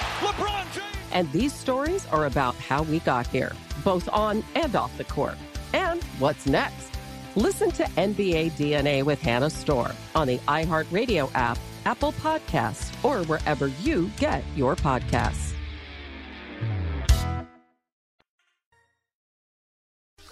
And these stories are about how we got here, both on and off the court. And what's next? Listen to NBA DNA with Hannah Storm on the iHeartRadio app, Apple Podcasts, or wherever you get your podcasts.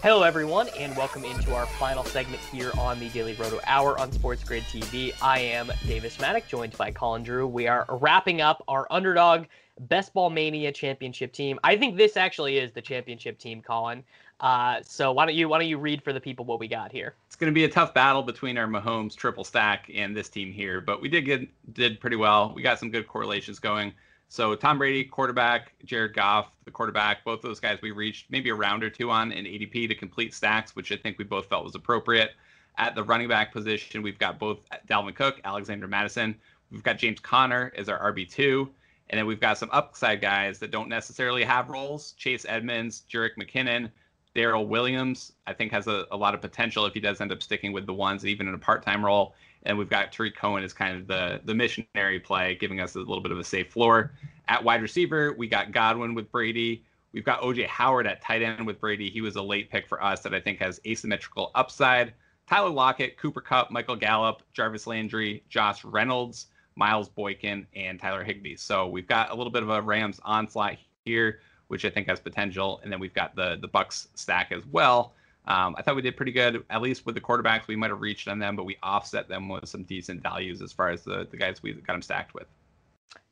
Hello, everyone, and welcome into our final segment here on the Daily Roto Hour on Sports Grid TV. I am Davis Mattek, joined by Colin Drew. We are wrapping up our underdog Best Ball Mania championship team. I think this actually is the championship team, Colin. Uh, so why don't you why don't you read for the people what we got here? It's going to be a tough battle between our Mahomes triple stack and this team here, but we did get did pretty well. We got some good correlations going. So Tom Brady, quarterback, Jared Goff, the quarterback, both those guys we reached maybe a round or two on in ADP to complete stacks, which I think we both felt was appropriate. At the running back position, we've got both Dalvin Cook, Alexander Mattison. We've got James Conner as our RB2. And then we've got some upside guys that don't necessarily have roles. Chase Edmonds, Jerick McKinnon, Darrel Williams, I think has a, a lot of potential if he does end up sticking with the ones, even in a part-time role. And we've got Tarik Cohen as kind of the the missionary play, giving us a little bit of a safe floor. At wide receiver, we got Godwin with Brady. We've got OJ Howard at tight end with Brady. He was a late pick for us that I think has asymmetrical upside. Tyler Lockett, Cooper Kupp, Michael Gallup, Jarvis Landry, Josh Reynolds, Miles Boykin, and Tyler Higbee. So we've got a little bit of a Rams onslaught here, which I think has potential. And then we've got the the Bucs stack as well. Um, I thought we did pretty good, at least with the quarterbacks. We might have reached on them, but we offset them with some decent values as far as the, the guys we got them stacked with.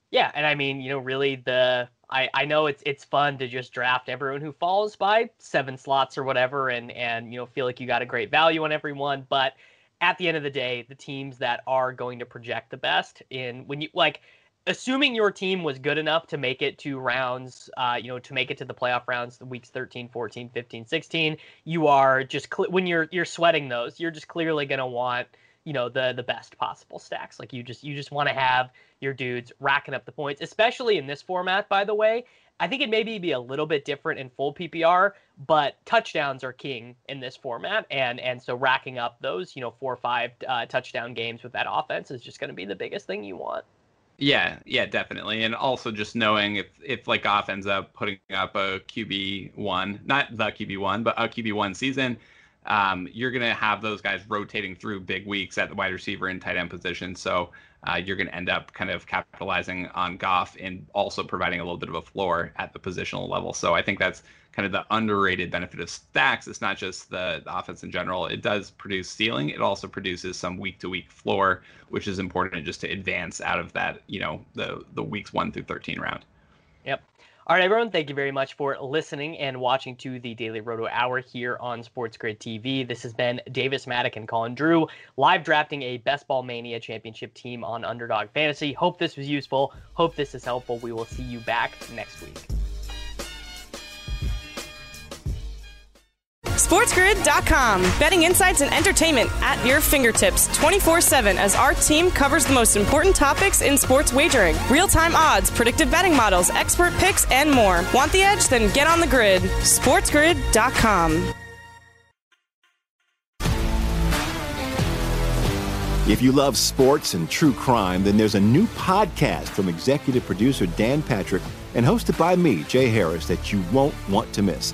Yeah, and I mean, you know, really the I, I know it's it's fun to just draft everyone who falls by seven slots or whatever and and you know feel like you got a great value on everyone, but at the end of the day, the teams that are going to project the best in when you like assuming your team was good enough to make it to rounds, uh, you know, to make it to the playoff rounds, the weeks 13, 14, 15, 16, you are just cl- when you're you're sweating those, you're just clearly going to want, you know, the the best possible stacks. Like you just you just want to have your dudes racking up the points, especially in this format by the way. I think it maybe be a little bit different in full PPR, but touchdowns are king in this format, and and so racking up those you know four or five uh, touchdown games with that offense is just going to be the biggest thing you want. Yeah, yeah, definitely, and also just knowing if if like Goff ends up putting up a QB one, not the QB one, but a QB one season, um, you're going to have those guys rotating through big weeks at the wide receiver and tight end position. So uh, you're going to end up kind of capitalizing on Goff and also providing a little bit of a floor at the positional level. So I think that's kind of the underrated benefit of stacks. It's not just the, the offense in general. It does produce ceiling. It also produces some week to week floor, which is important just to advance out of that, you know, the the weeks one through 13 round. All right, everyone, thank you very much for listening and watching to the Daily Roto Hour here on Sports Grid TV. This has been Davis Mattek and Colin Drew live drafting a Best Ball Mania championship team on Underdog Fantasy. Hope this was useful. Hope this is helpful. We will see you back next week. SportsGrid.com. Betting insights and entertainment at your fingertips 24 7 as our team covers the most important topics in sports wagering real time odds, predictive betting models, expert picks, and more. Want the edge? Then get on the grid. SportsGrid.com. If you love sports and true crime, then there's a new podcast from executive producer Dan Patrick and hosted by me, Jay Harris, that you won't want to miss.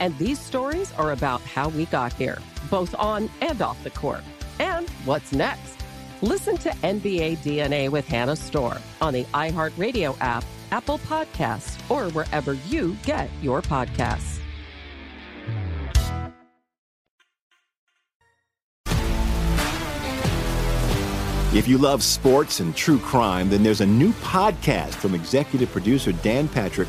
And these stories are about how we got here, both on and off the court. And what's next? Listen to NBA DNA with Hannah Storm on the iHeartRadio app, Apple Podcasts, or wherever you get your podcasts. If you love sports and true crime, then there's a new podcast from executive producer Dan Patrick